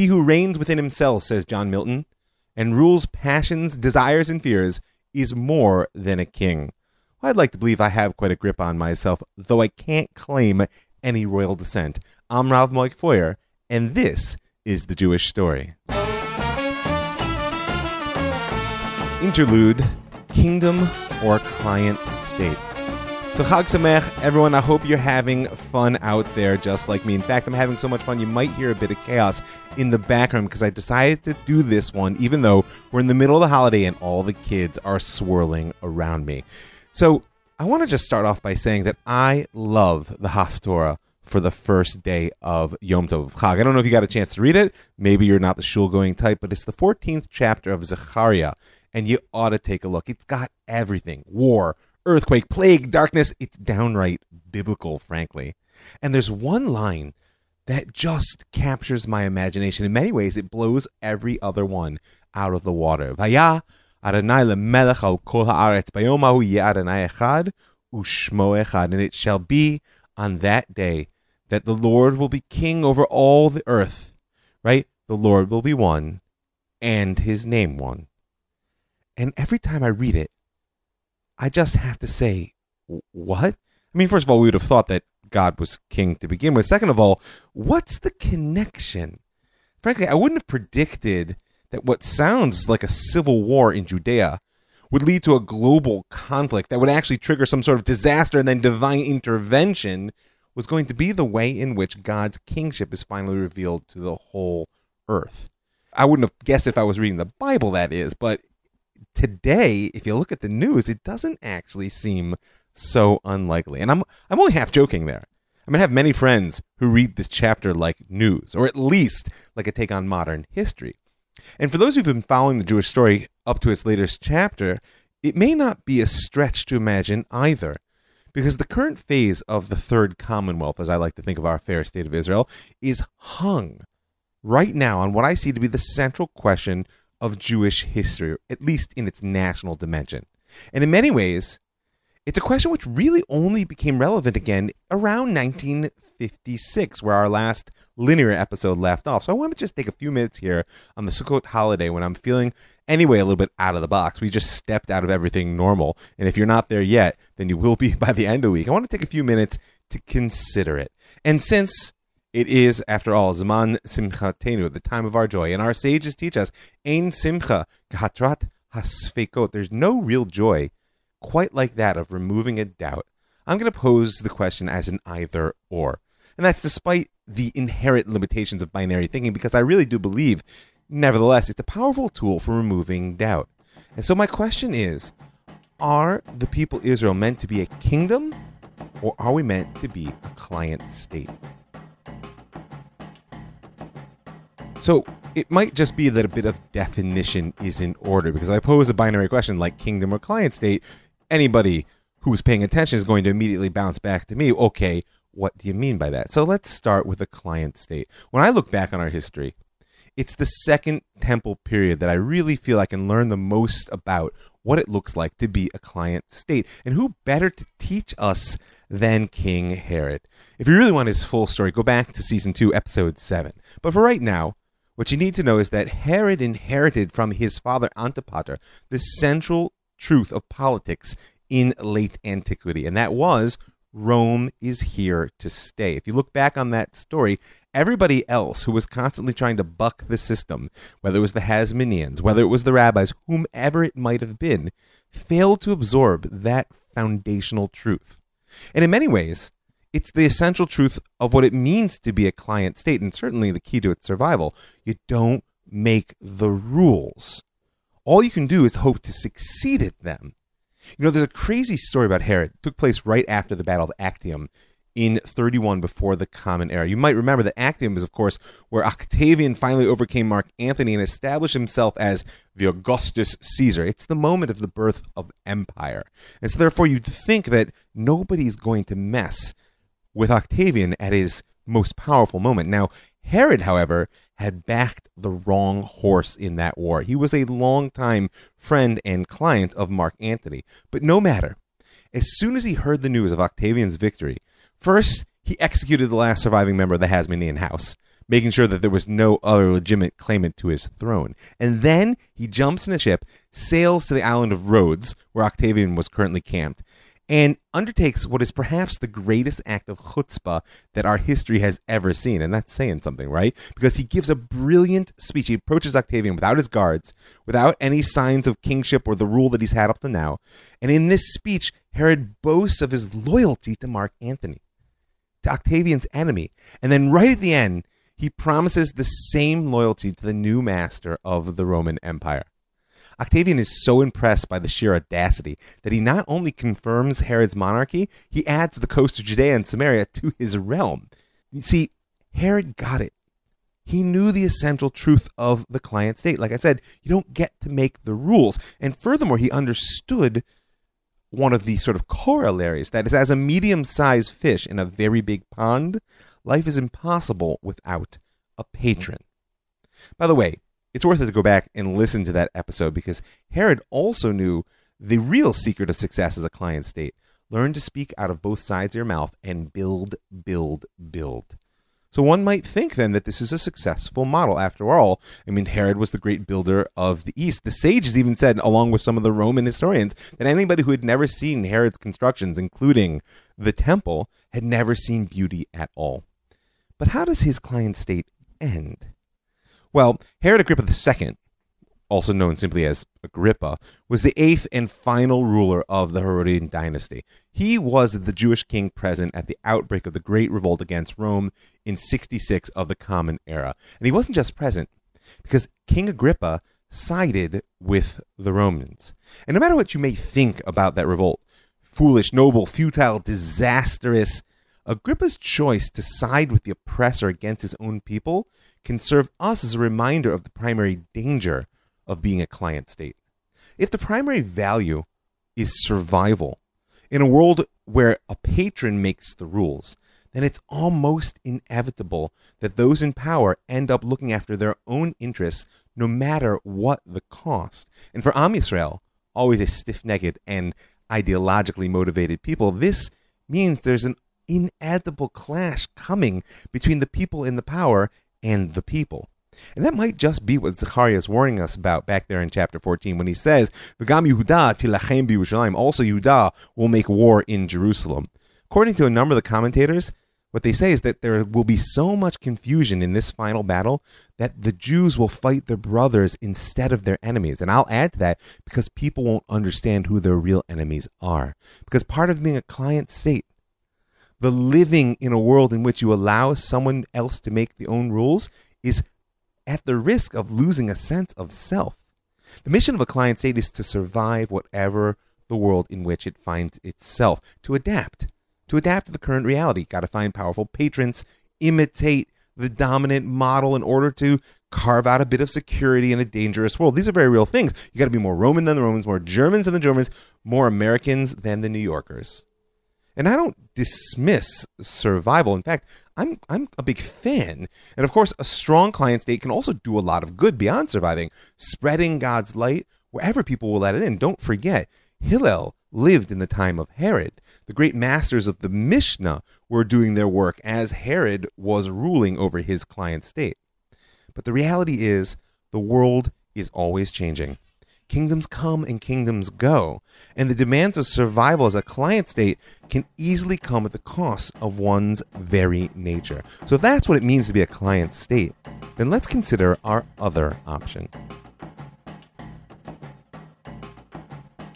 He who reigns within himself, says John Milton, and rules passions, desires, and fears is more than a king. I'd like to believe I have quite a grip on myself, though I can't claim any royal descent. I'm Ralph Moik Feuer, and this is the Jewish story. Interlude Kingdom or Client State. So Chag Sameach, everyone. I hope you're having fun out there, just like me. In fact, I'm having so much fun. You might hear a bit of chaos in the background because I decided to do this one, even though we're in the middle of the holiday and all the kids are swirling around me. So I want to just start off by saying that I love the Haftorah for the first day of Yom Tov Chag. I don't know if you got a chance to read it. Maybe you're not the shul going type, but it's the 14th chapter of Zechariah, and you ought to take a look. It's got everything war, earthquake, plague, darkness. It's downright biblical, frankly. And there's one line that just captures my imagination. In many ways, it blows every other one out of the water. Vaya Adonai lemelech al kol haaretz bayom ahu Adonai echad ushmo echad. And it shall be on that day that the Lord will be king over all the earth, right? The Lord will be one and his name one. And every time I read it, I just have to say, what? I mean, first of all, we would have thought that God was king to begin with. Second of all, what's the connection? Frankly, I wouldn't have predicted that what sounds like a civil war in Judea would lead to a global conflict that would actually trigger some sort of disaster and then divine intervention was going to be the way in which God's kingship is finally revealed to the whole earth. I wouldn't have guessed if I was reading the Bible, that is, but today, if you look at the news, it doesn't actually seem so unlikely. And I'm I'm only half joking there. I mean, I have many friends who read this chapter like news, or at least like a take on modern history. And for those who've been following the Jewish story up to its latest chapter, it may not be a stretch to imagine either because the current phase of the third commonwealth, as I like to think of our fair state of Israel, is hung right now on what I see to be the central question of Jewish history, at least in its national dimension. And in many ways, it's a question which really only became relevant again around 1956, where our last linear episode left off. So I want to just take a few minutes here on the Sukkot holiday when I'm feeling, anyway, a little bit out of the box. We just stepped out of everything normal. And if you're not there yet, then you will be by the end of the week. I want to take a few minutes to consider it. And since it is, after all, Zman Simchatenu, the time of our joy, and our sages teach us, Ein Simcha, Gatrat Hasfekot, there's no real joy quite like that of removing a doubt, I'm going to pose the question as an either or. And that's despite the inherent limitations of binary thinking, because I really do believe, nevertheless, it's a powerful tool for removing doubt. And so my question is Are the people Israel meant to be a kingdom, or are we meant to be a client state? So it might just be that a bit of definition is in order because I pose a binary question like kingdom or client state anybody who's paying attention is going to immediately bounce back to me. Okay, what do you mean by that? So let's start with a client state. When I look back on our history, it's the second temple period that I really feel I can learn the most about what it looks like to be a client state. And who better to teach us than King Herod? If you really want his full story, go back to season 2, episode 7. But for right now, what you need to know is that Herod inherited from his father Antipater the central truth of politics in late antiquity, and that was Rome is here to stay. If you look back on that story, everybody else who was constantly trying to buck the system, whether it was the Hasmoneans, whether it was the rabbis, whomever it might have been, failed to absorb that foundational truth. And in many ways, it's the essential truth of what it means to be a client state, and certainly the key to its survival. You don't make the rules all you can do is hope to succeed at them. You know, there's a crazy story about Herod. It took place right after the Battle of Actium in 31 before the Common Era. You might remember that Actium is, of course, where Octavian finally overcame Mark Antony and established himself as the Augustus Caesar. It's the moment of the birth of empire. And so, therefore, you'd think that nobody's going to mess with Octavian at his most powerful moment. Now, Herod, however, had backed the wrong horse in that war. He was a longtime friend and client of Mark Antony. But no matter. As soon as he heard the news of Octavian's victory, first he executed the last surviving member of the Hasmonean house, making sure that there was no other legitimate claimant to his throne. And then he jumps in a ship, sails to the island of Rhodes, where Octavian was currently camped, and undertakes what is perhaps the greatest act of chutzpah that our history has ever seen. And that's saying something, right? Because he gives a brilliant speech. He approaches Octavian without his guards, without any signs of kingship or the rule that he's had up to now. And in this speech, Herod boasts of his loyalty to Mark Antony, to Octavian's enemy. And then right at the end, he promises the same loyalty to the new master of the Roman Empire. Octavian is so impressed by the sheer audacity that he not only confirms Herod's monarchy, he adds the coast of Judea and Samaria to his realm. You see, Herod got it. He knew the essential truth of the client state. Like I said, you don't get to make the rules. And furthermore, he understood one of the sort of corollaries that is, as a medium sized fish in a very big pond, life is impossible without a patron. By the way, it's worth it to go back and listen to that episode because Herod also knew the real secret of success as a client state. Learn to speak out of both sides of your mouth and build, build, build. So one might think then that this is a successful model. After all, I mean, Herod was the great builder of the East. The sages even said, along with some of the Roman historians, that anybody who had never seen Herod's constructions, including the temple, had never seen beauty at all. But how does his client state end? Well, Herod Agrippa II, also known simply as Agrippa, was the eighth and final ruler of the Herodian dynasty. He was the Jewish king present at the outbreak of the Great Revolt against Rome in 66 of the Common Era. And he wasn't just present, because King Agrippa sided with the Romans. And no matter what you may think about that revolt, foolish, noble, futile, disastrous, Agrippa's choice to side with the oppressor against his own people can serve us as a reminder of the primary danger of being a client state. If the primary value is survival in a world where a patron makes the rules, then it's almost inevitable that those in power end up looking after their own interests no matter what the cost. And for Am Yisrael, always a stiff necked and ideologically motivated people, this means there's an inevitable clash coming between the people in the power and the people. And that might just be what Zechariah is warning us about back there in chapter 14 when he says, Yehuda tilachem. Also, Yehuda will make war in Jerusalem. According to a number of the commentators, what they say is that there will be so much confusion in this final battle that the Jews will fight their brothers instead of their enemies. And I'll add to that because people won't understand who their real enemies are. Because part of being a client state the living in a world in which you allow someone else to make the own rules is at the risk of losing a sense of self. The mission of a client state is to survive whatever the world in which it finds itself, to adapt, to adapt to the current reality. Got to find powerful patrons, imitate the dominant model in order to carve out a bit of security in a dangerous world. These are very real things. You got to be more Roman than the Romans, more Germans than the Germans, more Americans than the New Yorkers. And I don't dismiss survival. In fact, I'm I'm a big fan. And of course, a strong client state can also do a lot of good beyond surviving, spreading God's light wherever people will let it in. Don't forget, Hillel lived in the time of Herod. The great masters of the Mishnah were doing their work as Herod was ruling over his client state. But the reality is, the world is always changing. Kingdoms come and kingdoms go, and the demands of survival as a client state can easily come at the cost of one's very nature. So, if that's what it means to be a client state, then let's consider our other option.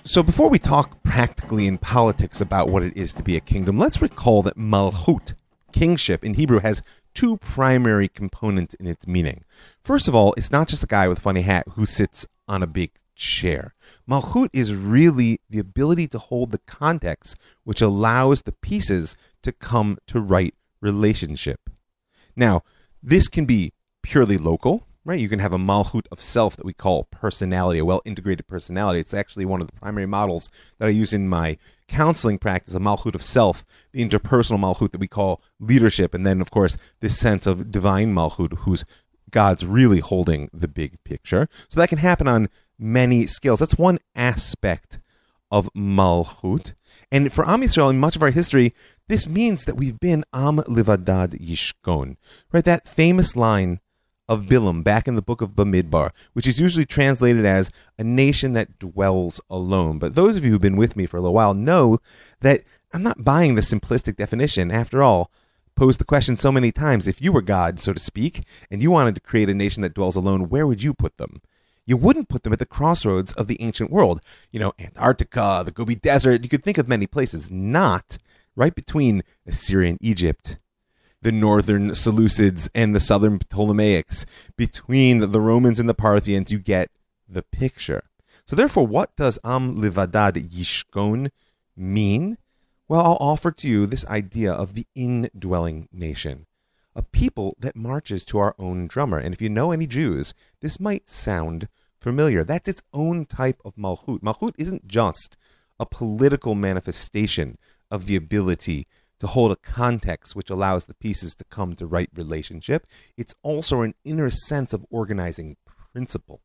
So, before we talk practically in politics about what it is to be a kingdom, let's recall that Malchut, kingship in Hebrew, has two primary components in its meaning. First of all, it's not just a guy with a funny hat who sits on a big chair. Malchut is really the ability to hold the context which allows the pieces to come to right relationship. Now, this can be purely local, right? You can have a malchut of self that we call personality, a well integrated personality. It's actually one of the primary models that I use in my counseling practice, a malchut of self, the interpersonal malchut that we call leadership, and then, of course, this sense of divine malchut, who's God's really holding the big picture. So that can happen on many skills. That's one aspect of Malchut. And for Am Yisrael, in much of our history, this means that we've been Am Livadad Yishkon. Right? That famous line of Bilam back in the book of Bamidbar, which is usually translated as a nation that dwells alone. But those of you who've been with me for a little while know that I'm not buying the simplistic definition. After all, posed the question so many times if you were God, so to speak, and you wanted to create a nation that dwells alone, where would you put them? You wouldn't put them at the crossroads of the ancient world. You know, Antarctica, the Gobi Desert, you could think of many places, not right between Assyrian Egypt the northern Seleucids and the southern Ptolemaics, between the Romans and the Parthians, you get the picture. So, therefore, what does Am Livadad Yishkon mean? Well, I'll offer to you this idea of the indwelling nation, a people that marches to our own drummer. And if you know any Jews, this might sound familiar. That's its own type of Malchut. Malchut isn't just a political manifestation of the ability to hold a context which allows the pieces to come to right relationship. It's also an inner sense of organizing principle.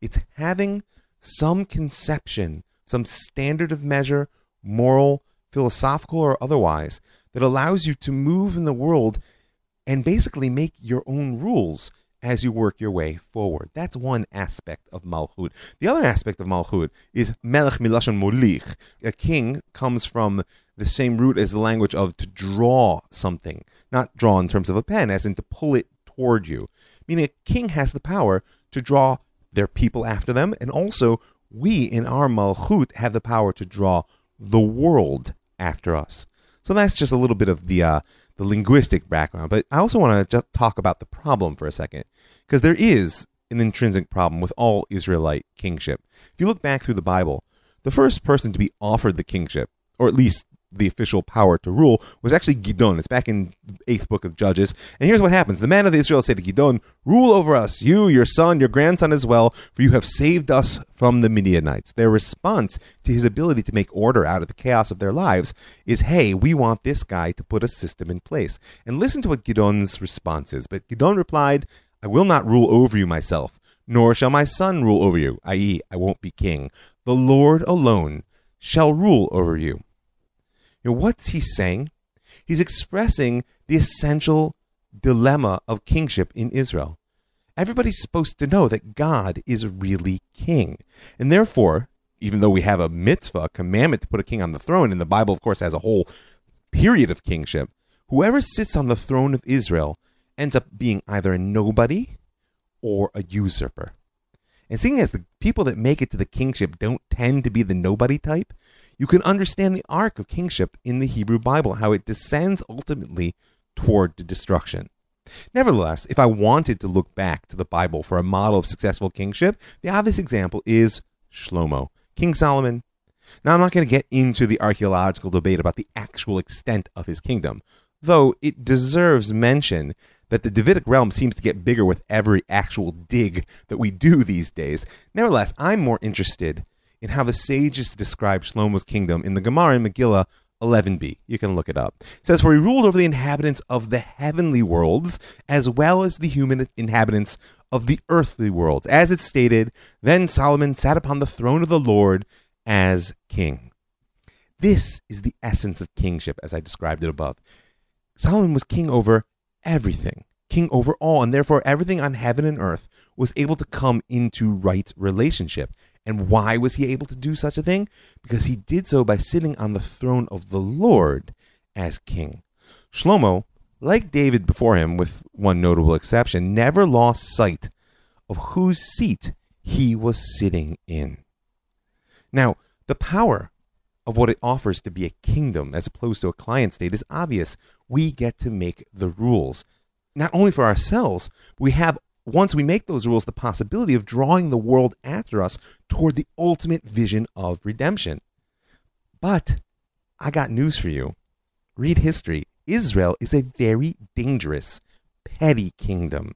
It's having some conception, some standard of measure, moral, philosophical, or otherwise, that allows you to move in the world and basically make your own rules as you work your way forward. That's one aspect of Malchut. The other aspect of Malchut is Melech Milashon Molich. A king comes from the same root as the language of to draw something, not draw in terms of a pen, as in to pull it toward you. Meaning a king has the power to draw their people after them, and also we in our Malchut have the power to draw the world after us. So that's just a little bit of the uh, the linguistic background. But I also want to just talk about the problem for a second, because there is an intrinsic problem with all Israelite kingship. If you look back through the Bible, the first person to be offered the kingship, or at least the official power to rule was actually Gidon. It's back in the eighth book of Judges. And here's what happens. The man of Israel said to Gidon, Rule over us, you, your son, your grandson as well, for you have saved us from the Midianites. Their response to his ability to make order out of the chaos of their lives is, hey, we want this guy to put a system in place. And listen to what Gidon's response is. But Gidon replied, I will not rule over you myself, nor shall my son rule over you, i.e., I won't be king. The Lord alone shall rule over you. What's he saying? He's expressing the essential dilemma of kingship in Israel. Everybody's supposed to know that God is really king. And therefore, even though we have a mitzvah, a commandment to put a king on the throne, and the Bible, of course, has a whole period of kingship, whoever sits on the throne of Israel ends up being either a nobody or a usurper. And seeing as the people that make it to the kingship don't tend to be the nobody type, you can understand the arc of kingship in the Hebrew Bible, how it descends ultimately toward the destruction. Nevertheless, if I wanted to look back to the Bible for a model of successful kingship, the obvious example is Shlomo, King Solomon. Now, I'm not going to get into the archaeological debate about the actual extent of his kingdom, though it deserves mention that the Davidic realm seems to get bigger with every actual dig that we do these days. Nevertheless, I'm more interested in how the sages describe Shlomo's kingdom in the Gemara in Megillah 11b. You can look it up. It says, For he ruled over the inhabitants of the heavenly worlds, as well as the human inhabitants of the earthly worlds. As it stated, Then Solomon sat upon the throne of the Lord as king. This is the essence of kingship, as I described it above. Solomon was king over everything, king over all, and therefore everything on heaven and earth was able to come into right relationship. And why was he able to do such a thing? Because he did so by sitting on the throne of the Lord as king. Shlomo, like David before him, with one notable exception, never lost sight of whose seat he was sitting in. Now, the power of what it offers to be a kingdom as opposed to a client state is obvious. We get to make the rules, not only for ourselves, we have once we make those rules, the possibility of drawing the world after us toward the ultimate vision of redemption. But I got news for you. Read history. Israel is a very dangerous, petty kingdom.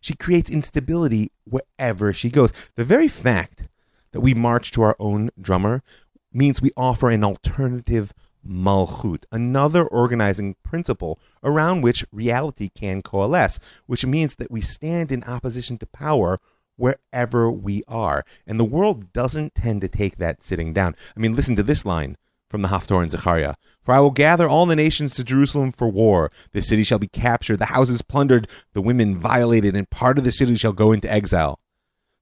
She creates instability wherever she goes. The very fact that we march to our own drummer means we offer an alternative malchut, another organizing principle around which reality can coalesce, which means that we stand in opposition to power wherever we are. And the world doesn't tend to take that sitting down. I mean, listen to this line from the Haftorah in Zechariah. For I will gather all the nations to Jerusalem for war. The city shall be captured, the houses plundered, the women violated, and part of the city shall go into exile.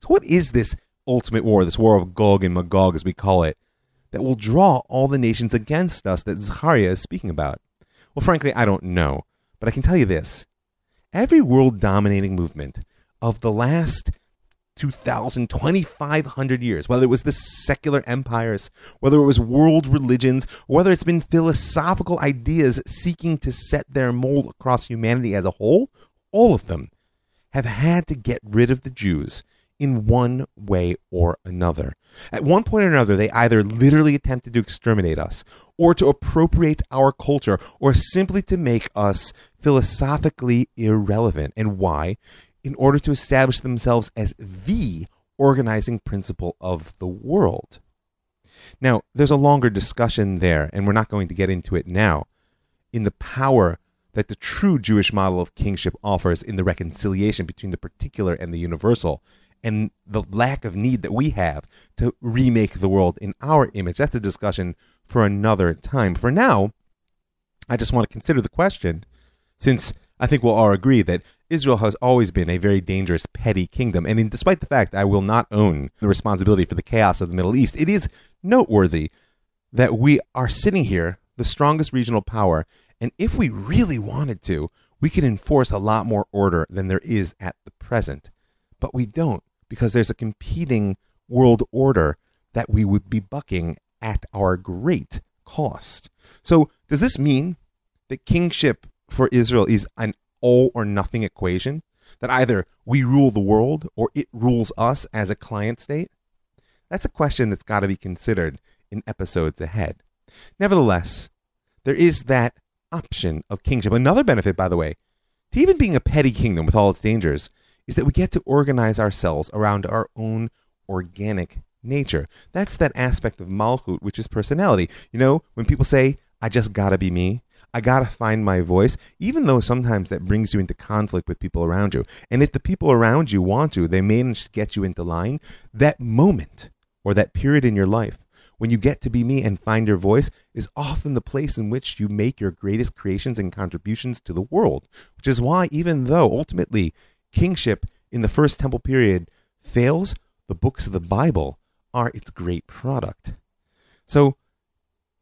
So, what is this ultimate war, this war of Gog and Magog, as we call it, that will draw all the nations against us that Zechariah is speaking about? Well, frankly, I don't know. But I can tell you this every world dominating movement of the last 2,000, 2,500 years, whether it was the secular empires, whether it was world religions, whether it's been philosophical ideas seeking to set their mold across humanity as a whole, all of them have had to get rid of the Jews in one way or another. At one point or another, they either literally attempted to exterminate us, or to appropriate our culture, or simply to make us philosophically irrelevant. And why? In order to establish themselves as the organizing principle of the world. Now, there's a longer discussion there, and we're not going to get into it now, in the power that the true Jewish model of kingship offers in the reconciliation between the particular and the universal, and the lack of need that we have to remake the world in our image. That's a discussion for another time. For now, I just want to consider the question, since I think we'll all agree that Israel has always been a very dangerous, petty kingdom. And in, despite the fact I will not own the responsibility for the chaos of the Middle East, it is noteworthy that we are sitting here, the strongest regional power, and if we really wanted to, we could enforce a lot more order than there is at the present. But we don't because there's a competing world order that we would be bucking at our great cost. So, does this mean that kingship for Israel is an all or nothing equation? That either we rule the world or it rules us as a client state? That's a question that's got to be considered in episodes ahead. Nevertheless, there is that option of kingship. Another benefit, by the way, to even being a petty kingdom with all its dangers, is that we get to organize ourselves around our own organic nature. That's that aspect of Malchut, which is personality. You know, when people say, I just gotta be me, I gotta find my voice, even though sometimes that brings you into conflict with people around you. And if the people around you want to, they manage to get you into line, that moment or that period in your life when you get to be me and find your voice is often the place in which you make your greatest creations and contributions to the world. Which is why, even though ultimately kingship in the first temple period fails, the books of the Bible are its great product. So,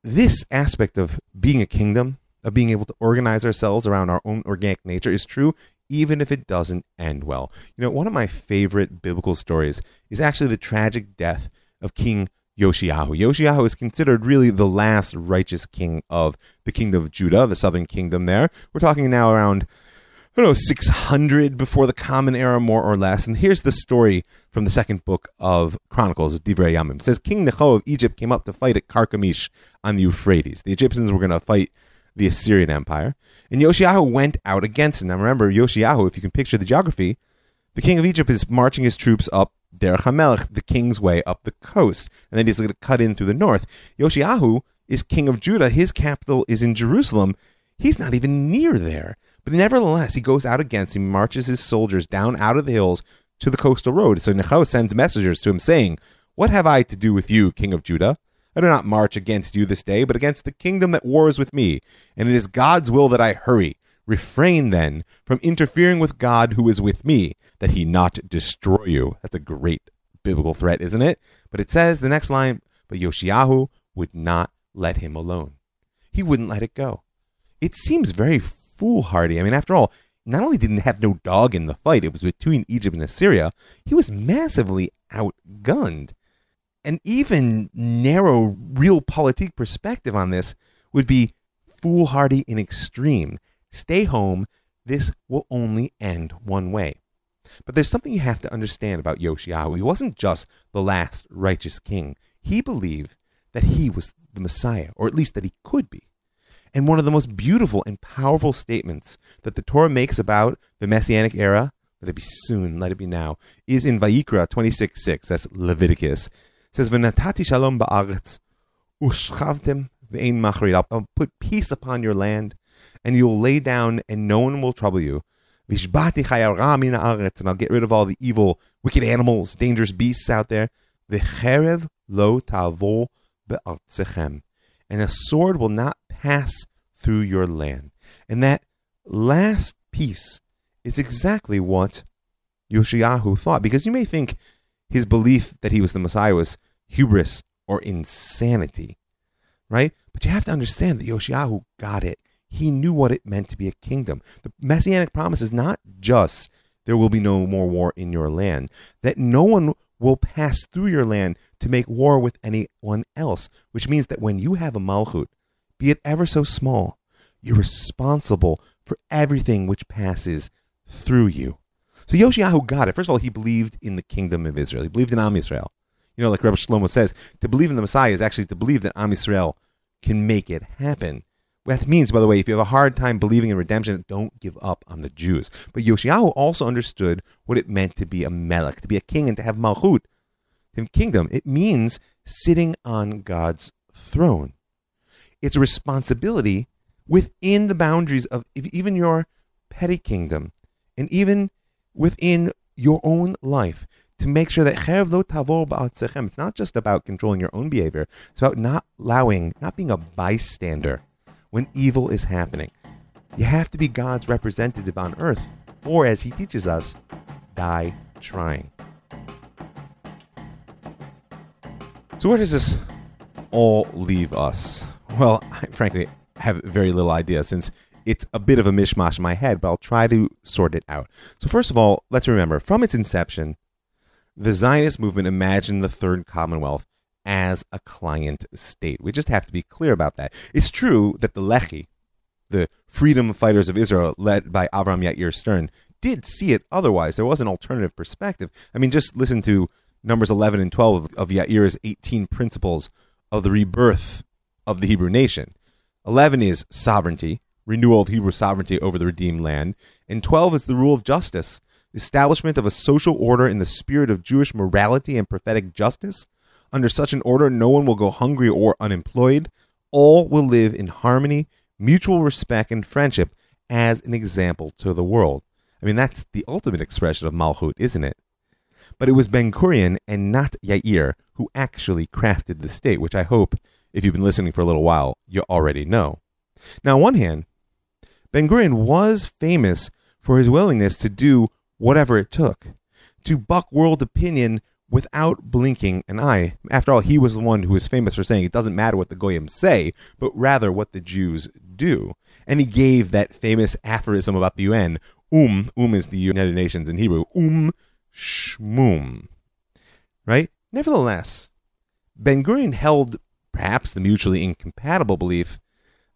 this aspect of being a kingdom, of being able to organize ourselves around our own organic nature, is true even if it doesn't end well. You know, one of my favorite biblical stories is actually the tragic death of King Yoshiyahu. Yoshiyahu is considered really the last righteous king of the kingdom of Judah, the southern kingdom there. We're talking now around I don't know, 600 before the Common Era, more or less. And here's the story from the second book of Chronicles, of Divrei Yamim. It says, King Necho of Egypt came up to fight at Carchemish on the Euphrates. The Egyptians were going to fight the Assyrian Empire. And Yoshiahu went out against him. Now remember, Yoshiahu, if you can picture the geography, the king of Egypt is marching his troops up Derech HaMelech, the king's way up the coast. And then he's going to cut in through the north. Yoshiahu is king of Judah. His capital is in Jerusalem. He's not even near there. But nevertheless, he goes out against him, marches his soldiers down out of the hills to the coastal road. So Necho sends messengers to him saying, What have I to do with you, king of Judah? I do not march against you this day, but against the kingdom that wars with me. And it is God's will that I hurry. Refrain then from interfering with God who is with me, that he not destroy you. That's a great biblical threat, isn't it? But it says the next line, but Yoshiyahu would not let him alone. He wouldn't let it go. It seems very foolhardy. I mean, after all, not only did he have no dog in the fight, it was between Egypt and Assyria, he was massively outgunned. An even narrow realpolitik perspective on this would be foolhardy in extreme. Stay home. This will only end one way. But there's something you have to understand about Yoshiyahu. He wasn't just the last righteous king. He believed that he was the Messiah, or at least that he could be. And one of the most beautiful and powerful statements that the Torah makes about the Messianic era, let it be soon, let it be now, is in Vayikra 26 6. That's Leviticus. It says, V'natati shalom ba'aretz. I'll put peace upon your land, and you'll lay down, and no one will trouble you. Vishbati chayara min and I'll get rid of all the evil, wicked animals, dangerous beasts out there. V'cherev lo tavo be'artzechem. And a sword will not pass through your land. And that last piece is exactly what Yoshiyahu thought. Because you may think his belief that he was the Messiah was hubris or insanity, right? But you have to understand that Yoshiyahu got it. He knew what it meant to be a kingdom. The messianic promise is not just there will be no more war in your land, that no one will pass through your land to make war with anyone else, which means that when you have a malchut, be it ever so small, you're responsible for everything which passes through you. So Yoshiyahu got it. First of all, he believed in the kingdom of Israel. He believed in Am Yisrael. You know, like Rabbi Shlomo says, to believe in the Messiah is actually to believe that Am Yisrael can make it happen. That means, by the way, if you have a hard time believing in redemption, don't give up on the Jews. But Yoshiyahu also understood what it meant to be a melech, to be a king, and to have malchut, kingdom. It means sitting on God's throne. It's a responsibility within the boundaries of even your petty kingdom, and even within your own life to make sure that it's not just about controlling your own behavior, it's about not allowing, not being a bystander when evil is happening. You have to be God's representative on earth, or as he teaches us, die trying. So, where does this all leave us? Well, I frankly have very little idea since it's a bit of a mishmash in my head, but I'll try to sort it out. So, first of all, let's remember from its inception, the Zionist movement imagined the Third Commonwealth as a client state. We just have to be clear about that. It's true that the Lehi, the freedom fighters of Israel, led by Avram Yair Stern, did see it otherwise. There was an alternative perspective. I mean, just listen to numbers 11 and 12 of, of Yair's 18 principles of the rebirth of the Hebrew nation. 11 is sovereignty, renewal of Hebrew sovereignty over the redeemed land, and 12 is the rule of justice, establishment of a social order in the spirit of Jewish morality and prophetic justice. Under such an order, no one will go hungry or unemployed. All will live in harmony, mutual respect, and friendship as an example to the world. I mean, that's the ultimate expression of Malchut, isn't it? But it was Ben Gurion and not Yair who actually crafted the state, which I hope, if you've been listening for a little while, you already know. Now, on one hand, Ben Gurion was famous for his willingness to do whatever it took, to buck world opinion without blinking an eye. After all, he was the one who was famous for saying it doesn't matter what the Goyim say, but rather what the Jews do. And he gave that famous aphorism about the UN, um, um is the United Nations in Hebrew, um shmum. Right? Nevertheless, Ben Gurion held perhaps the mutually incompatible belief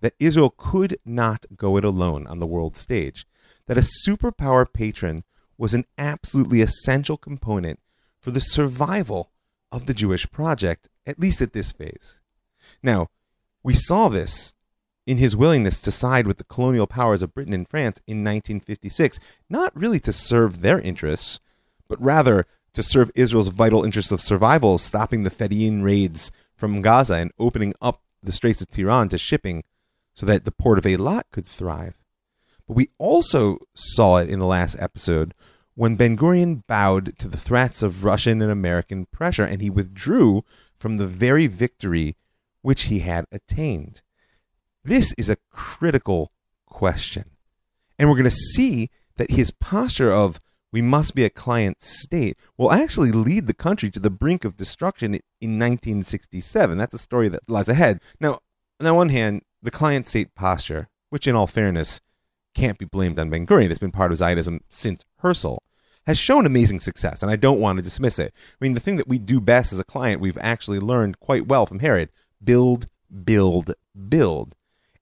that Israel could not go it alone on the world stage, that a superpower patron was an absolutely essential component for the survival of the Jewish project, at least at this phase. Now, we saw this in his willingness to side with the colonial powers of Britain and France in 1956, not really to serve their interests, but rather to serve Israel's vital interests of survival, stopping the Fedayeen raids from Gaza and opening up the Straits of Tiran to shipping so that the port of Eilat could thrive. But we also saw it in the last episode when Ben Gurion bowed to the threats of Russian and American pressure and he withdrew from the very victory which he had attained. This is a critical question. And we're going to see that his posture of we must be a client state will actually lead the country to the brink of destruction in 1967. That's a story that lies ahead. Now, on the one hand, the client state posture, which in all fairness can't be blamed on Ben Gurion, it's been part of Zionism since Herzl, has shown amazing success, and I don't want to dismiss it. I mean, the thing that we do best as a client, we've actually learned quite well from Herod build, build, build.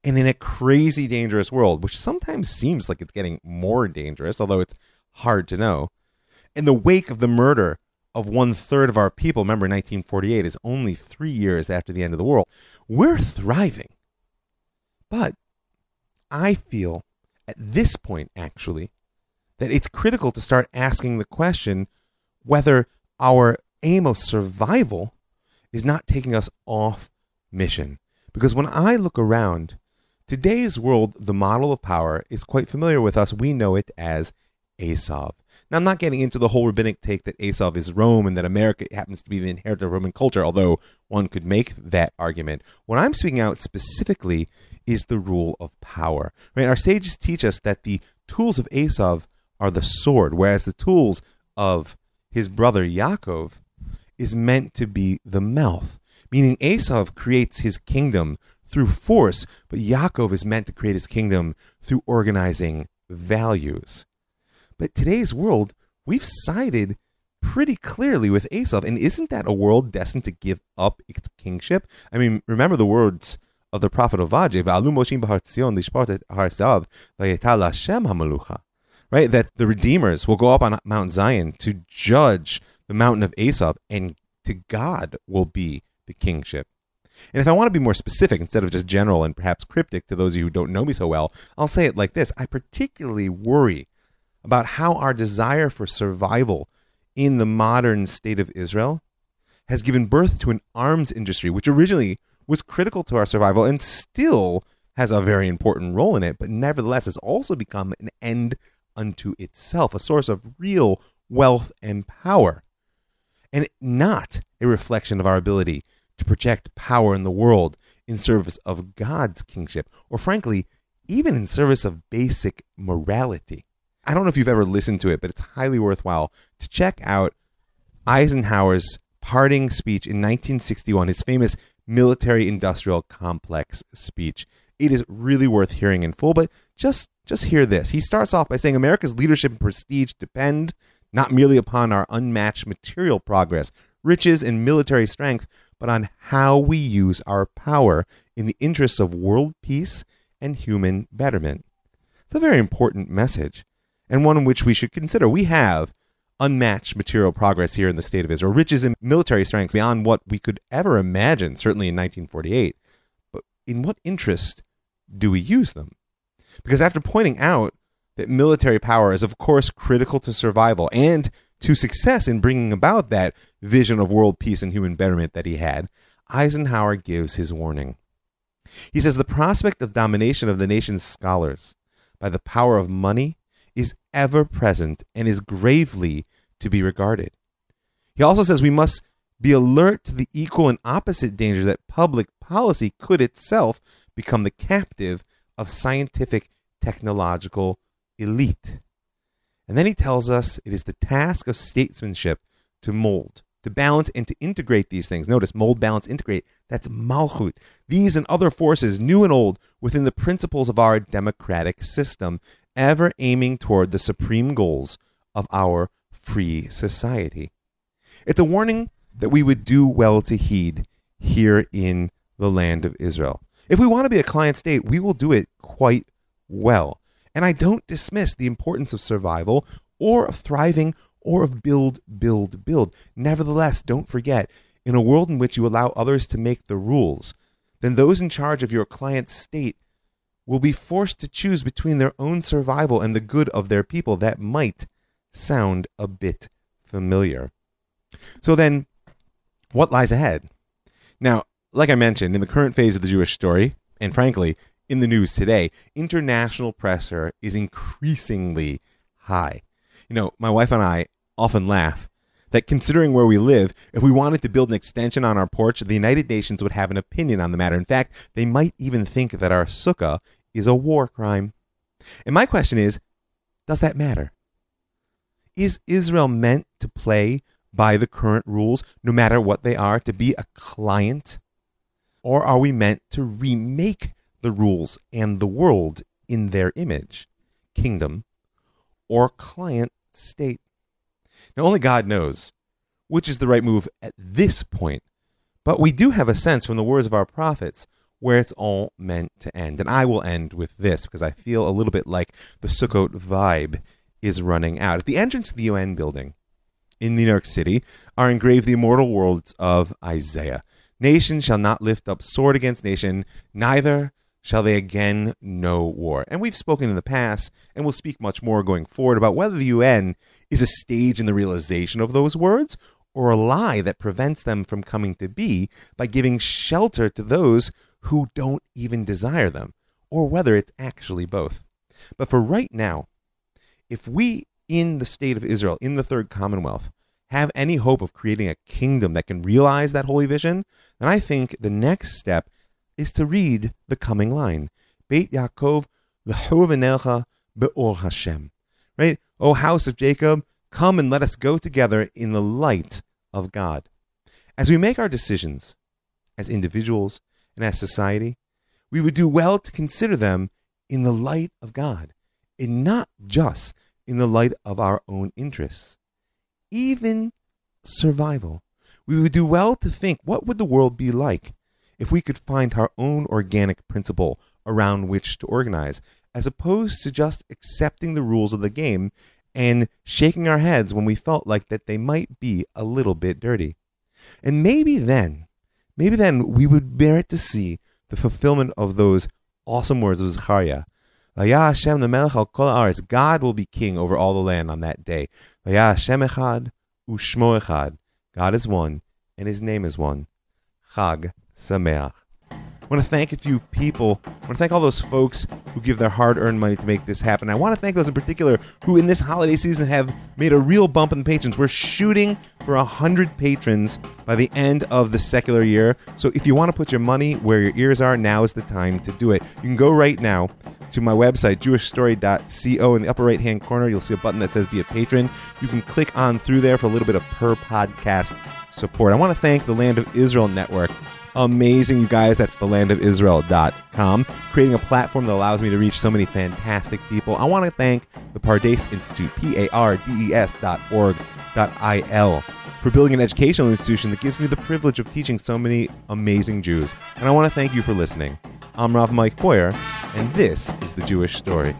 And in a crazy dangerous world, which sometimes seems like it's getting more dangerous, although it's hard to know, in the wake of the murder of one third of our people, remember 1948 is only three years after the end of the world, we're thriving. But I feel at this point, actually, that it's critical to start asking the question whether our aim of survival is not taking us off mission. Because when I look around, today's world, the model of power is quite familiar with us. We know it as Esav. Now, I'm not getting into the whole rabbinic take that Esav is Rome and that America happens to be the inheritor of Roman culture, although one could make that argument. What I'm speaking out specifically is the rule of power. Right? Our sages teach us that the tools of Esav are the sword, whereas the tools of his brother Yaakov is meant to be the mouth. Meaning Esav creates his kingdom through force, but Yaakov is meant to create his kingdom through organizing values. But today's world, we've sided pretty clearly with Esav, and isn't that a world destined to give up its kingship? I mean, remember the words of the prophet Ovadia, right? That the redeemers will go up on Mount Zion to judge the mountain of Esav, and to God will be the kingship. And if I want to be more specific instead of just general and perhaps cryptic to those of you who don't know me so well, I'll say it like this I particularly worry about how our desire for survival in the modern state of Israel has given birth to an arms industry, which originally was critical to our survival and still has a very important role in it, but nevertheless has also become an end unto itself, a source of real wealth and power, and not a reflection of our ability to project power in the world in service of God's kingship, or frankly, even in service of basic morality. I don't know if you've ever listened to it, but it's highly worthwhile to check out Eisenhower's parting speech in 1961, his famous military industrial complex speech. It is really worth hearing in full, but just just hear this. He starts off by saying America's leadership and prestige depend not merely upon our unmatched material progress, riches, and military strength, but on how we use our power in the interests of world peace and human betterment. It's a very important message, and one in which we should consider. We have unmatched material progress here in the state of Israel, riches and military strength beyond what we could ever imagine, certainly in 1948. But in what interest do we use them? Because after pointing out that military power is, of course, critical to survival and to success in bringing about that vision of world peace and human betterment that he had, Eisenhower gives his warning. He says the prospect of domination of the nation's scholars by the power of money is ever present and is gravely to be regarded. He also says we must be alert to the equal and opposite danger that public policy could itself become the captive of scientific technological elite. And then he tells us it is the task of statesmanship to mold, to balance, and to integrate these things. Notice mold, balance, integrate. That's Malchut. These and other forces, new and old, within the principles of our democratic system, ever aiming toward the supreme goals of our free society. It's a warning that we would do well to heed here in the land of Israel. If we want to be a client state, we will do it quite well. And I don't dismiss the importance of survival or of thriving or of build, build, build. Nevertheless, don't forget, in a world in which you allow others to make the rules, then those in charge of your client state will be forced to choose between their own survival and the good of their people. That might sound a bit familiar. So then, what lies ahead? Now, like I mentioned, in the current phase of the Jewish story, and frankly, in the news today, international pressure is increasingly high. You know, my wife and I often laugh that considering where we live, if we wanted to build an extension on our porch, the United Nations would have an opinion on the matter. In fact, they might even think that our sukkah is a war crime. And my question is does that matter? Is Israel meant to play by the current rules, no matter what they are, to be a client? Or are we meant to remake the rules and the world in their image, kingdom, or client state? Now, only God knows which is the right move at this point, but we do have a sense from the words of our prophets where it's all meant to end. And I will end with this because I feel a little bit like the Sukkot vibe is running out. At the entrance to the UN building in New York City are engraved the immortal words of Isaiah Nation shall not lift up sword against nation, neither shall they again know war. And we've spoken in the past, and we'll speak much more going forward about whether the UN is a stage in the realization of those words or a lie that prevents them from coming to be by giving shelter to those who don't even desire them, or whether it's actually both. But for right now, if we in the state of Israel, in the third commonwealth, have any hope of creating a kingdom that can realize that holy vision, then I think the next step is to read the coming line. Beit Yaakov v'chovenelcha be'or Hashem. Right? O house of Jacob, come and let us go together in the light of God. As we make our decisions, as individuals and as society, we would do well to consider them in the light of God, and not just in the light of our own interests. Even survival. We would do well to think what would the world be like if we could find our own organic principle around which to organize, as opposed to just accepting the rules of the game and shaking our heads when we felt like that they might be a little bit dirty. And maybe then, maybe then we would merit to see the fulfillment of those awesome words of Zechariah. Hashem the Melech al kol God will be king over all the land on that day. Hashem echad u'shmo echad. God is one, and His name is one. Chag Sameach. I want to thank a few people. I want to thank all those folks who give their hard earned money to make this happen. I want to thank those in particular who, in this holiday season, have made a real bump in the patrons. We're shooting for 100 patrons by the end of the secular year. So if you want to put your money where your ears are, now is the time to do it. You can go right now to my website, jewishstory.co. In the upper right hand corner, you'll see a button that says Be a Patron. You can click on through there for a little bit of per podcast support. I want to thank the Land of Israel Network amazing, you guys. That's thelandofisrael.com, creating a platform that allows me to reach so many fantastic people. I want to thank the Pardes Institute, P A R D E S dot org dot I L, for building an educational institution that gives me the privilege of teaching so many amazing Jews. And I want to thank you for listening. I'm Rav Mike Feuer, and this is The Jewish Story.